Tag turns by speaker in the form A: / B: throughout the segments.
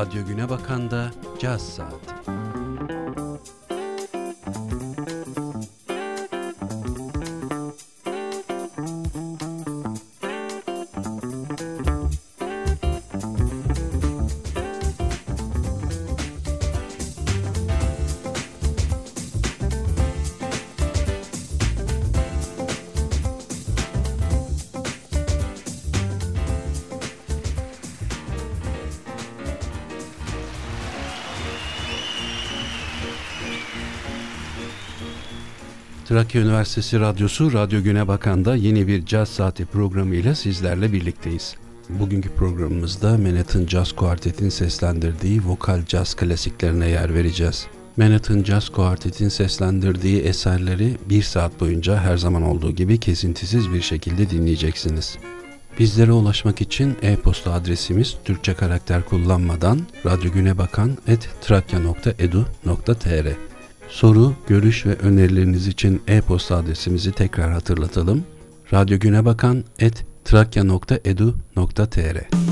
A: Radyo Güne Bakan da Caz Saati. Trakya Üniversitesi Radyosu Radyo Güne Bakan'da yeni bir Caz Saati programıyla sizlerle birlikteyiz. Bugünkü programımızda Manhattan Jazz Quartet'in seslendirdiği vokal caz klasiklerine yer vereceğiz. Manhattan Jazz Quartet'in seslendirdiği eserleri bir saat boyunca her zaman olduğu gibi kesintisiz bir şekilde dinleyeceksiniz. Bizlere ulaşmak için e-posta adresimiz Türkçe karakter kullanmadan radyogünebakan.trakya.edu.tr Soru, görüş ve önerileriniz için e-posta adresimizi tekrar hatırlatalım. radyogünebakan.trakya.edu.tr cotton is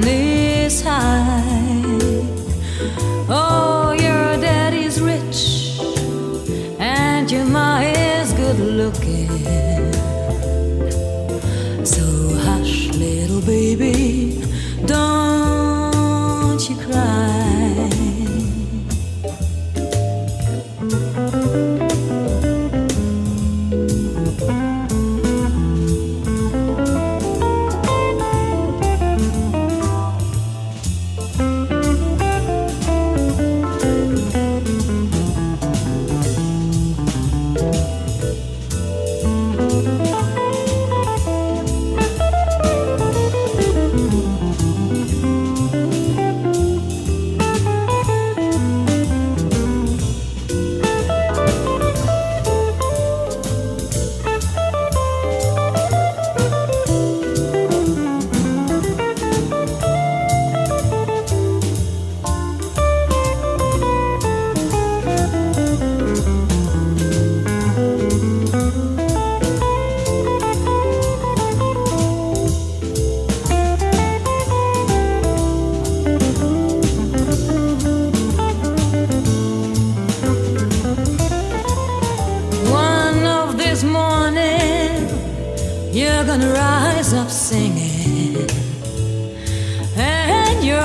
B: 你。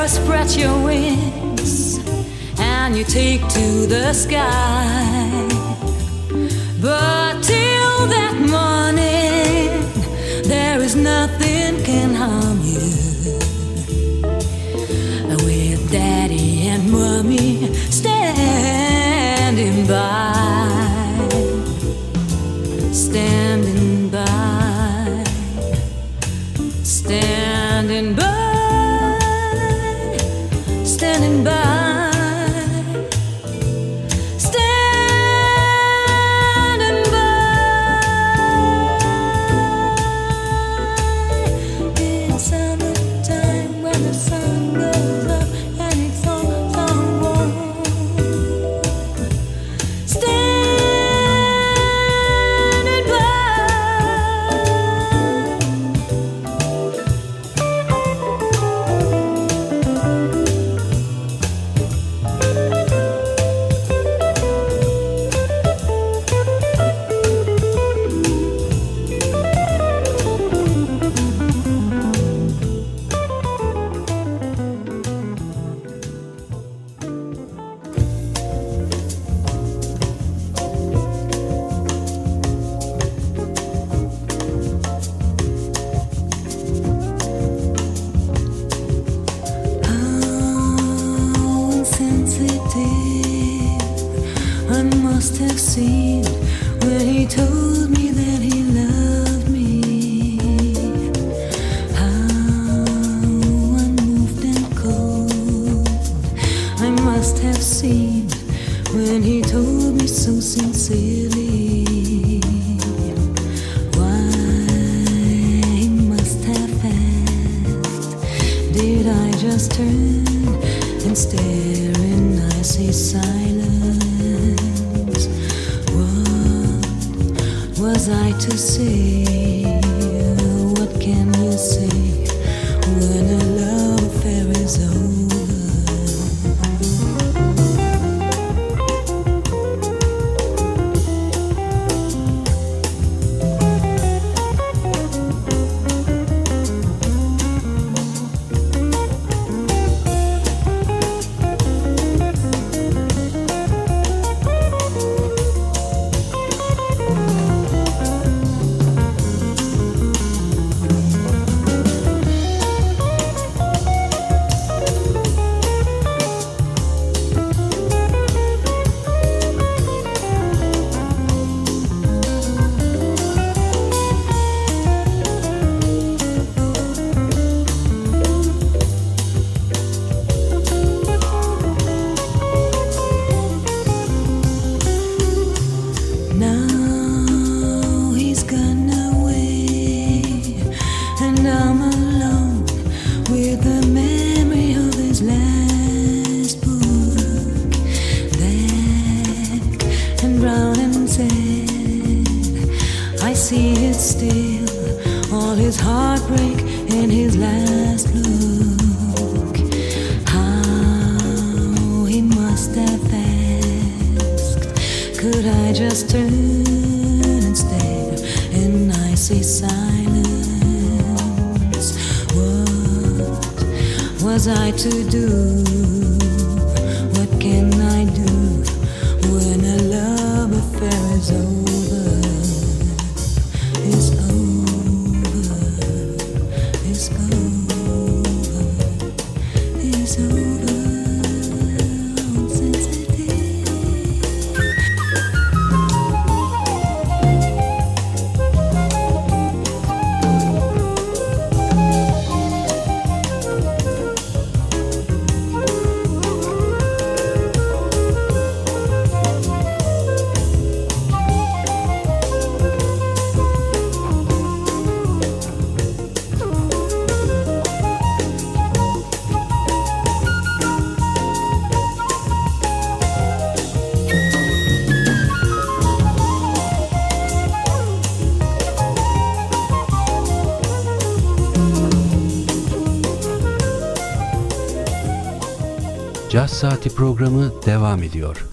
B: spread your wings and you take to the sky. But his heartbreak and his last look. How he must have asked, could I just turn and stare in icy silence? What was I to do?
A: Saati programı devam ediyor.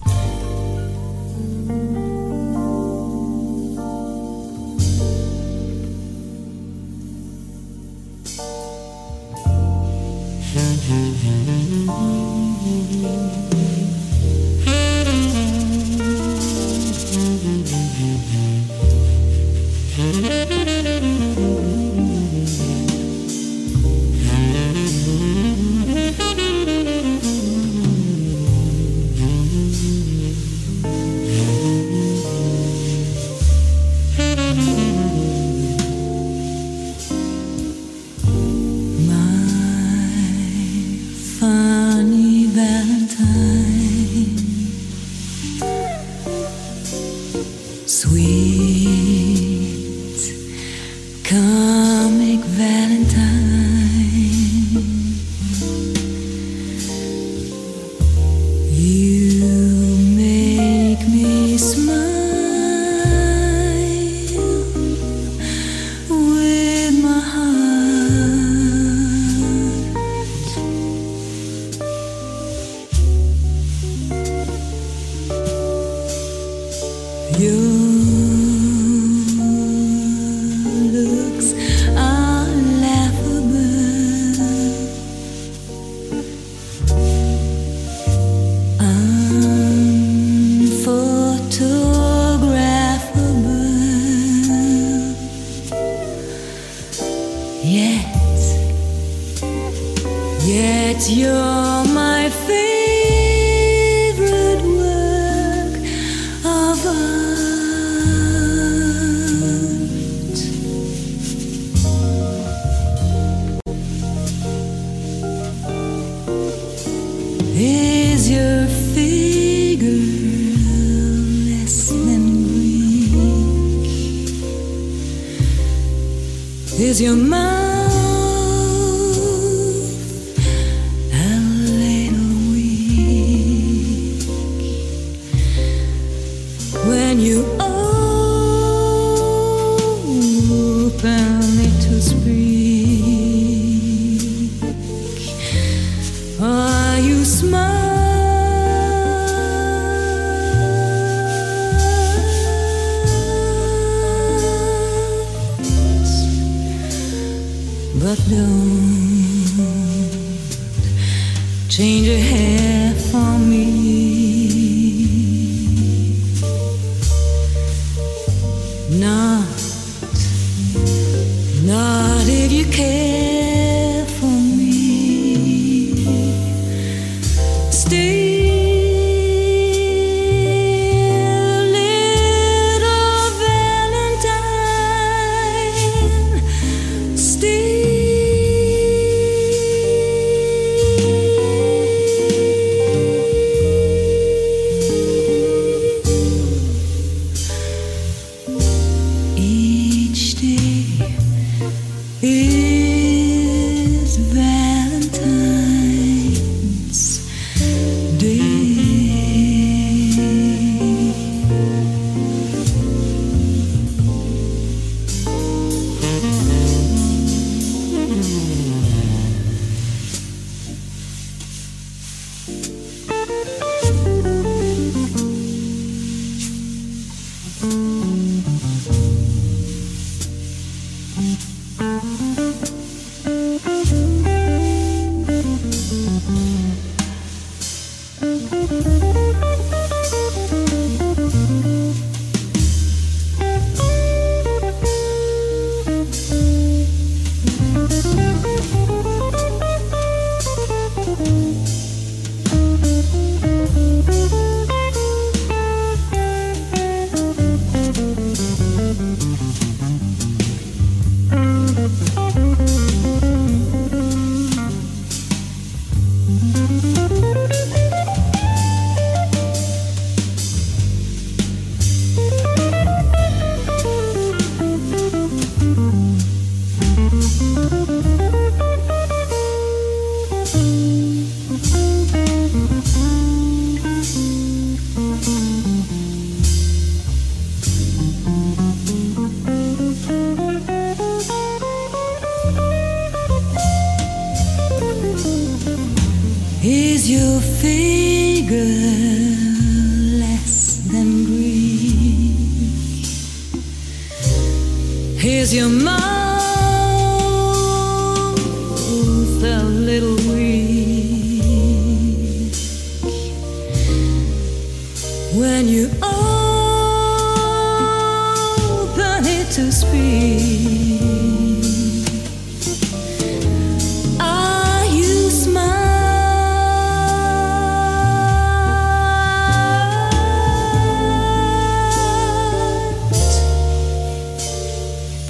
B: is your mind.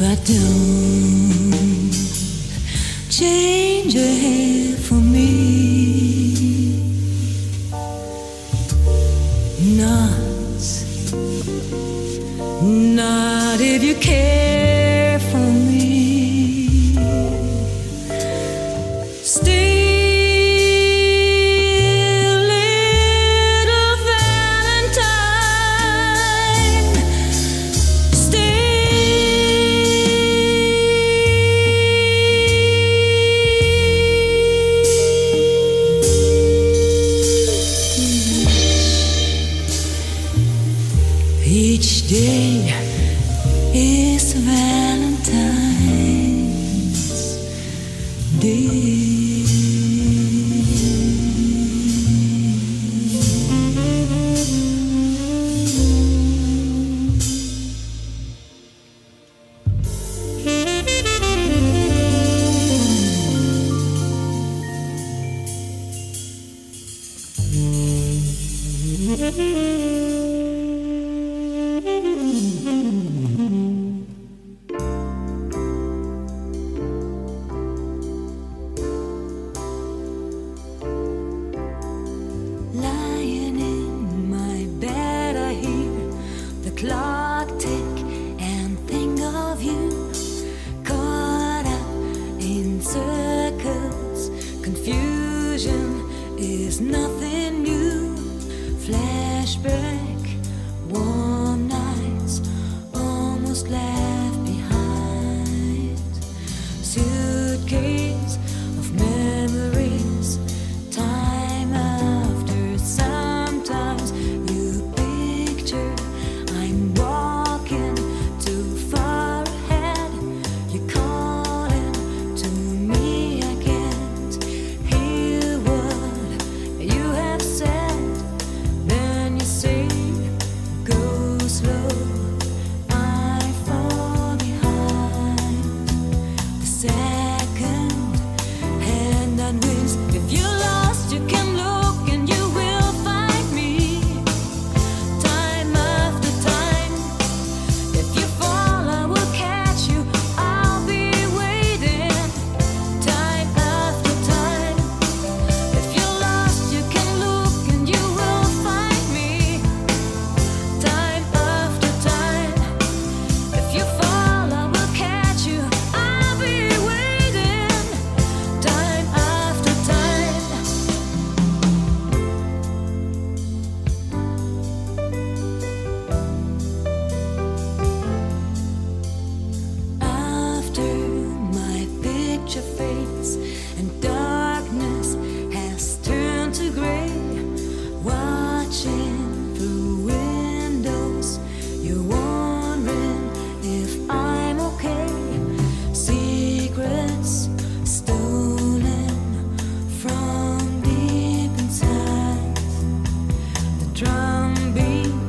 B: I don't Change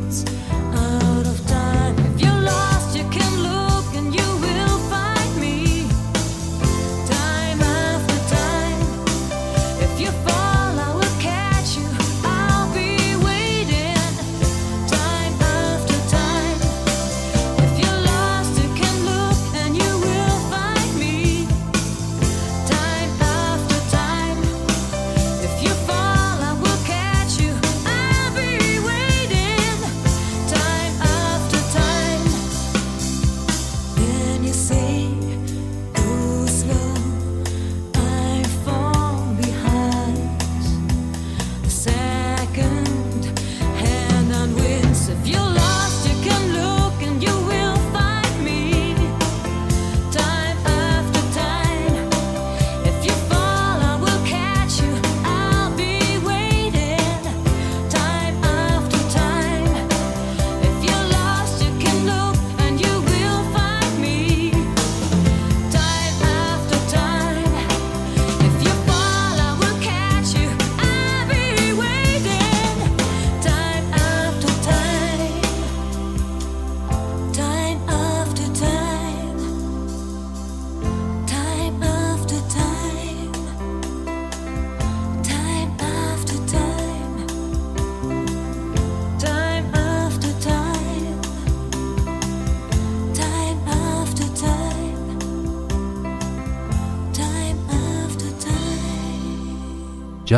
B: clouds.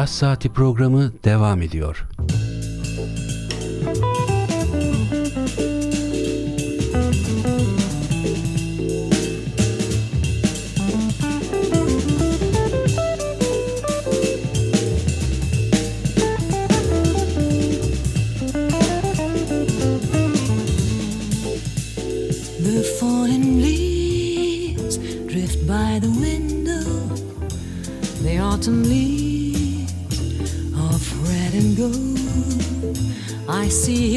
A: Caz Saati programı devam ediyor.
B: see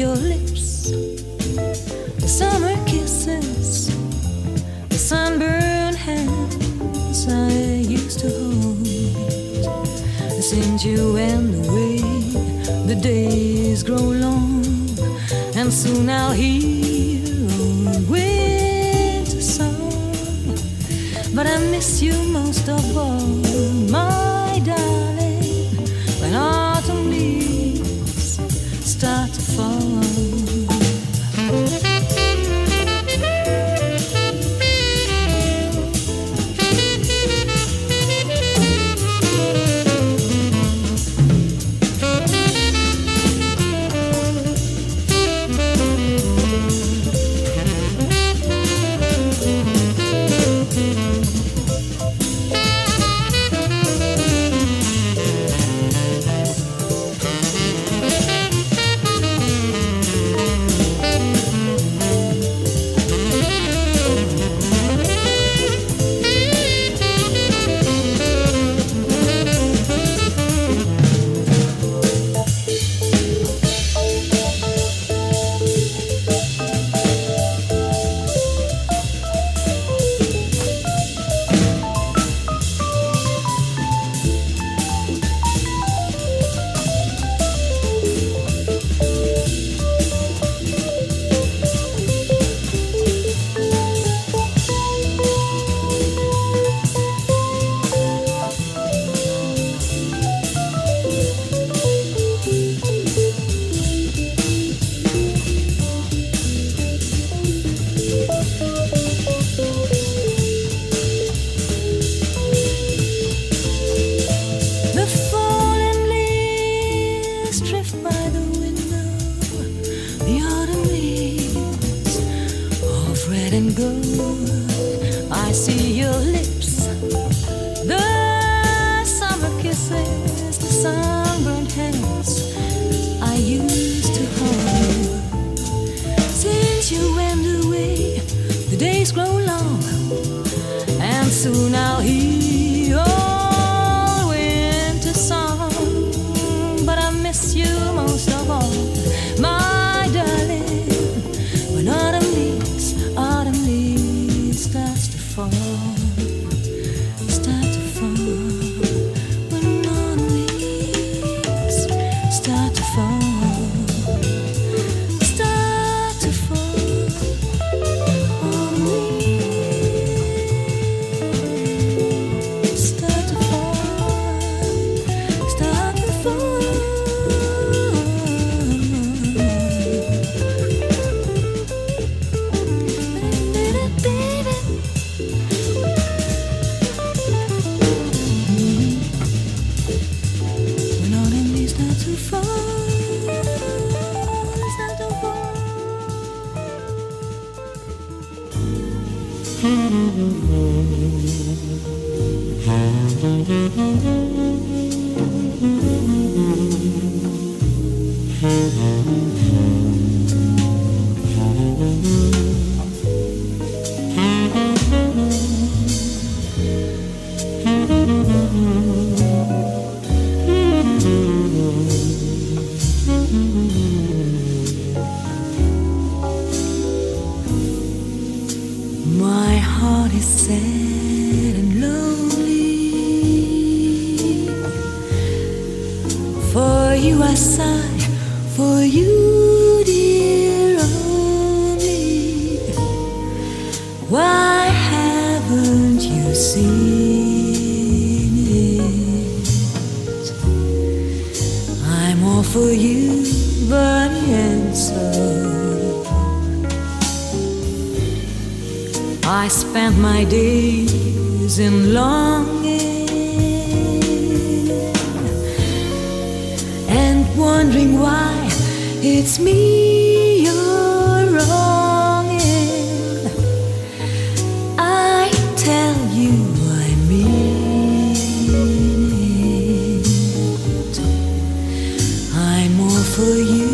B: for you,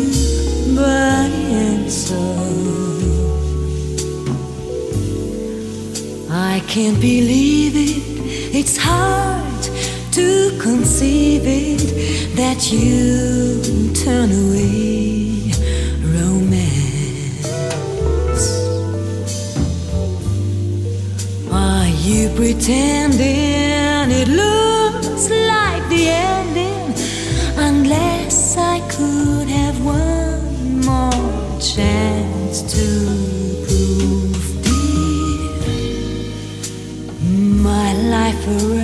B: my answer. I can't believe it, it's hard to conceive it that you turn away romance. Are you pretending it looks like? forever.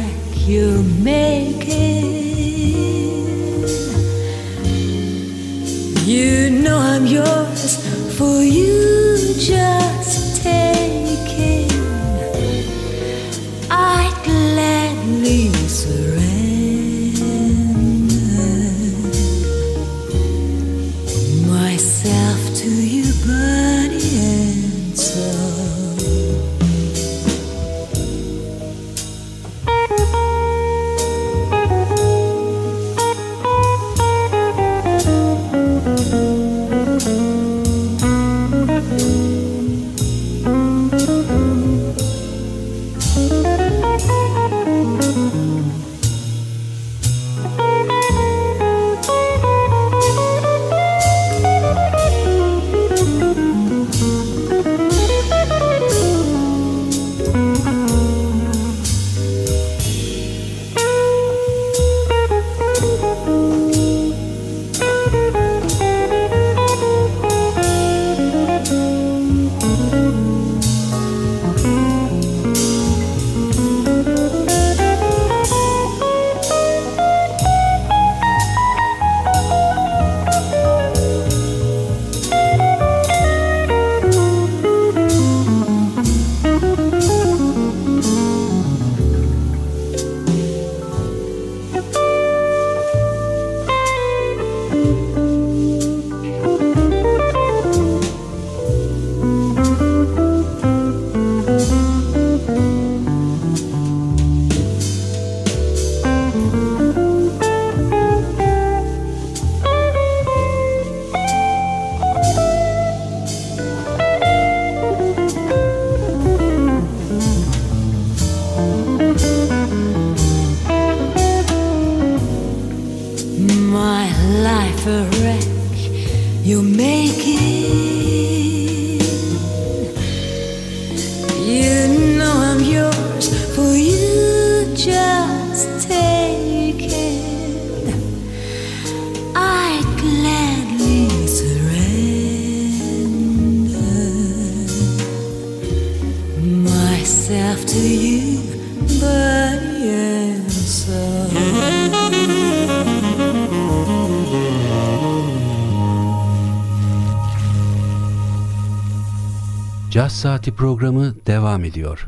A: Saati programı devam ediyor.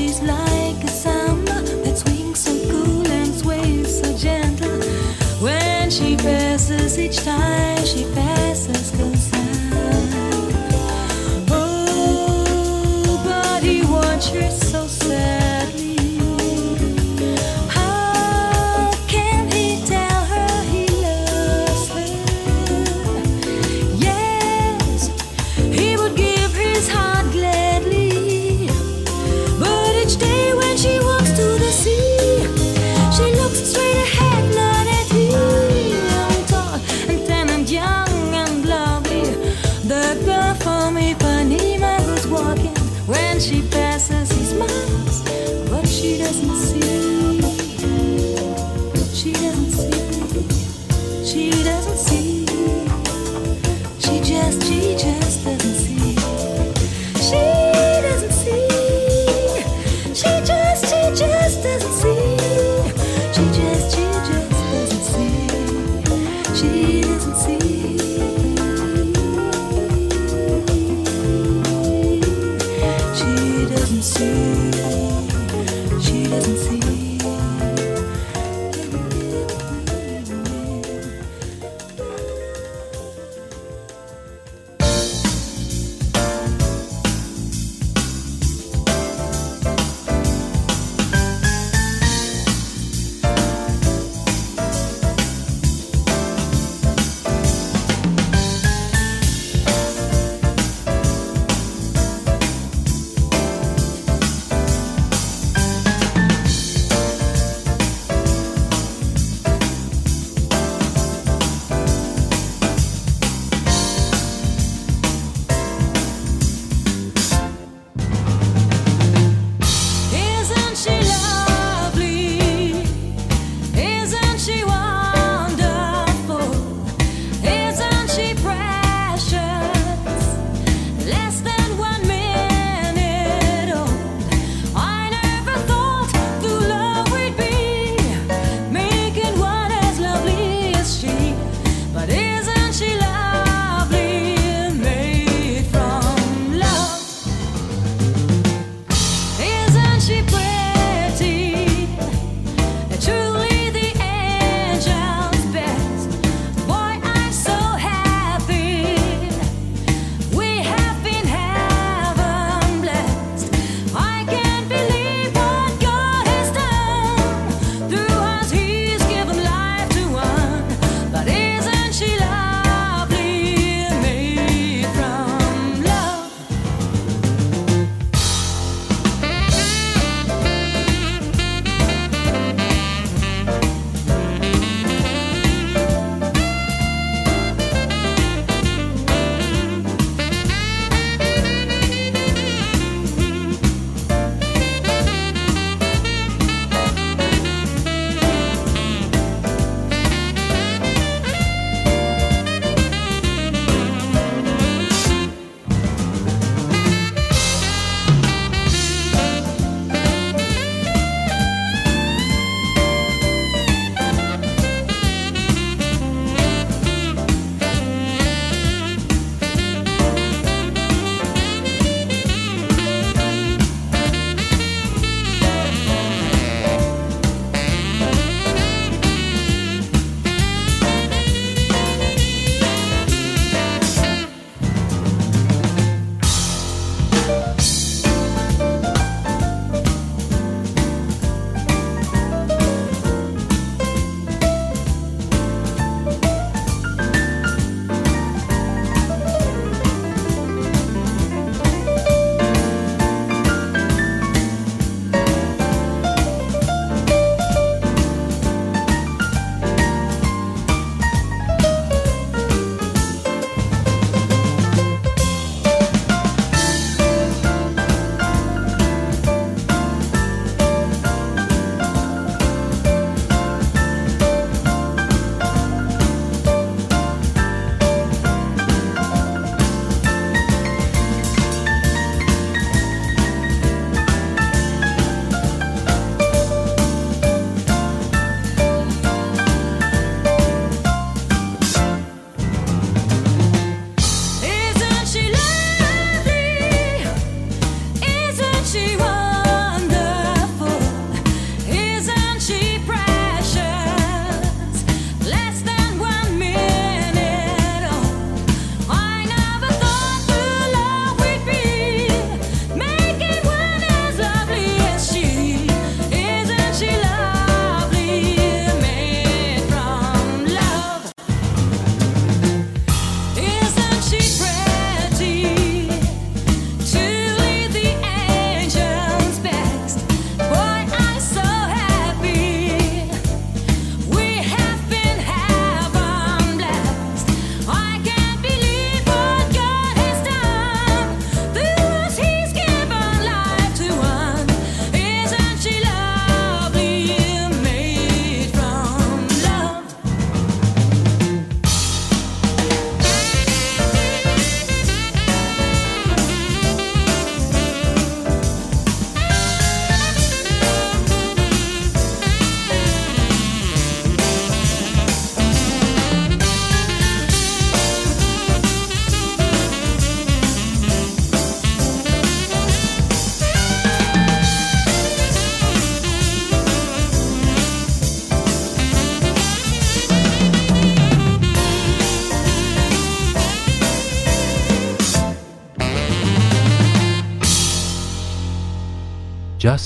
B: she's like a summer that swings so cool and sways so gentle when she passes each time.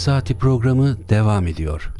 A: Saati programı devam ediyor.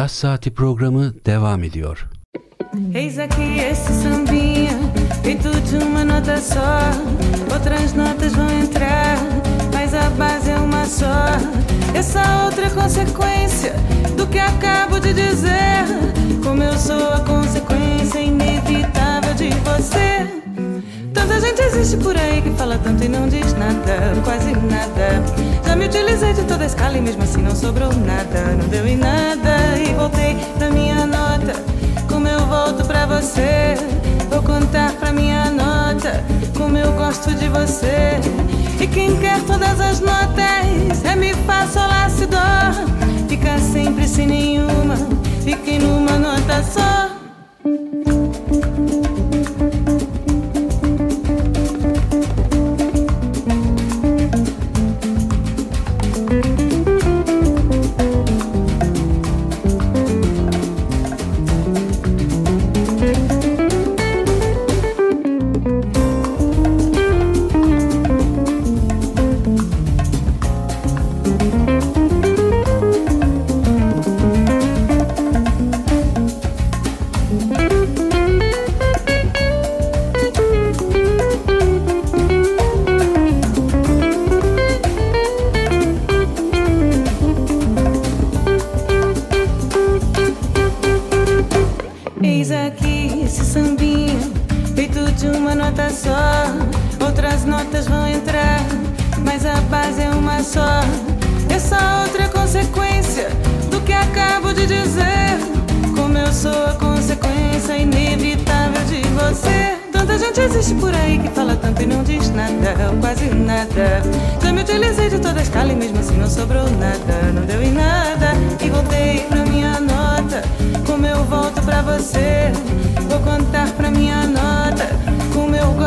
A: Caz Saati programı devam ediyor.
C: Eis aqui esse sambinha, feito de uma nota só. Outras notas vão entrar, mas a base é uma só. Essa outra consequência do que acabo de dizer. Como eu sou a consequência inevitável de você. Gente existe por aí que fala tanto e não diz nada, quase nada. Já me utilizei de toda a escala e mesmo assim não sobrou nada, não deu em nada. E voltei pra minha nota, como eu volto pra você. Vou contar pra minha nota, como eu gosto de você. E quem quer todas as notas, é mi, fá, sol, lá, si, dó. Fica sempre sem nenhuma, fique numa nota só.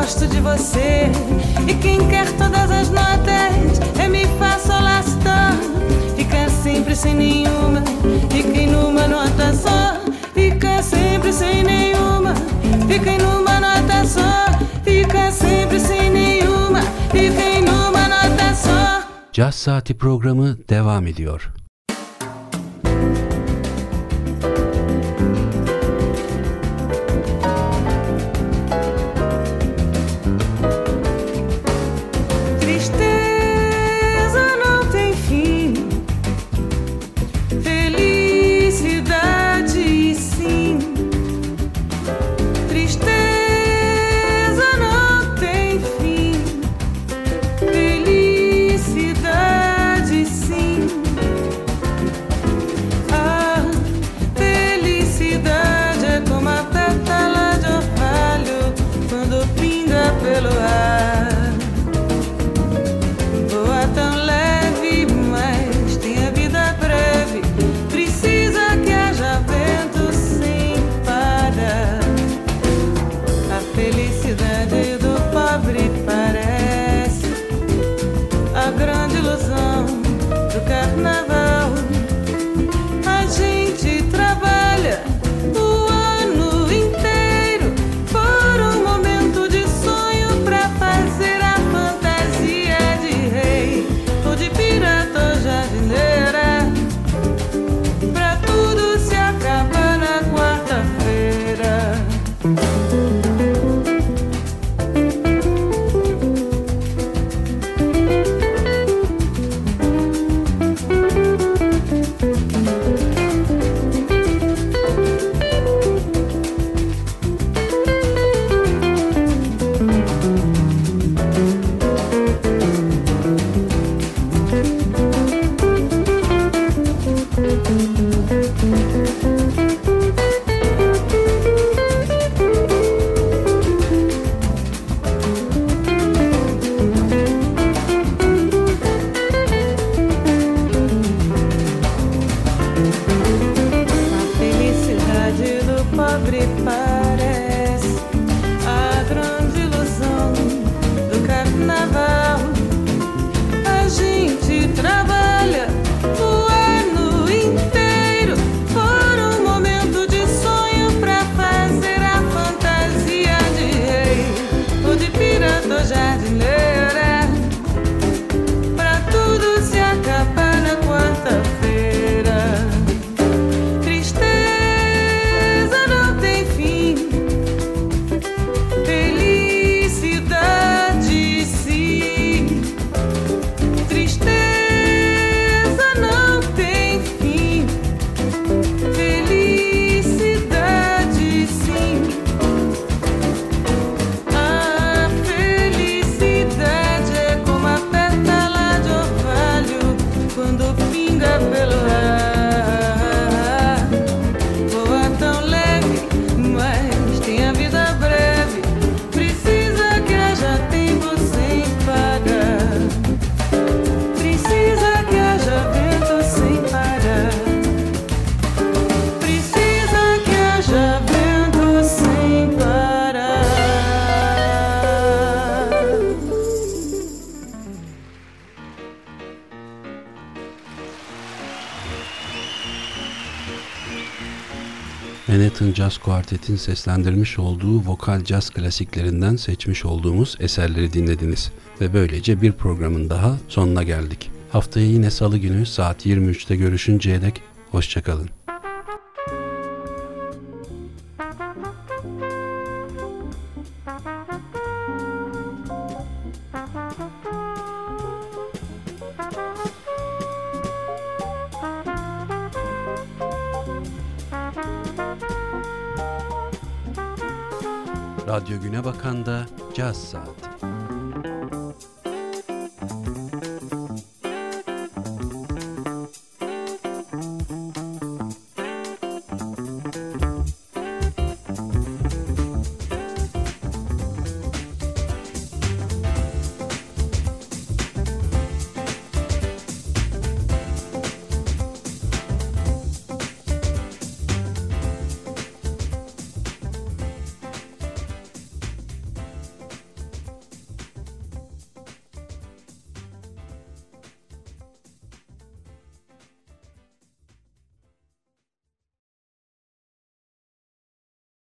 C: gosto de você. E quem quer todas as notas é me faço lastar. Fica sempre sem nenhuma, fica em uma nota só. Fica sempre sem nenhuma, fica em uma nota só. Fica sempre sem nenhuma, fica em uma nota só.
A: Jazz Saati programı devam ediyor. Jazz Quartet'in seslendirmiş olduğu vokal caz klasiklerinden seçmiş olduğumuz eserleri dinlediniz. Ve böylece bir programın daha sonuna geldik. Haftaya yine salı günü saat 23'te görüşünceye dek hoşçakalın. Bakan da Caz Saati.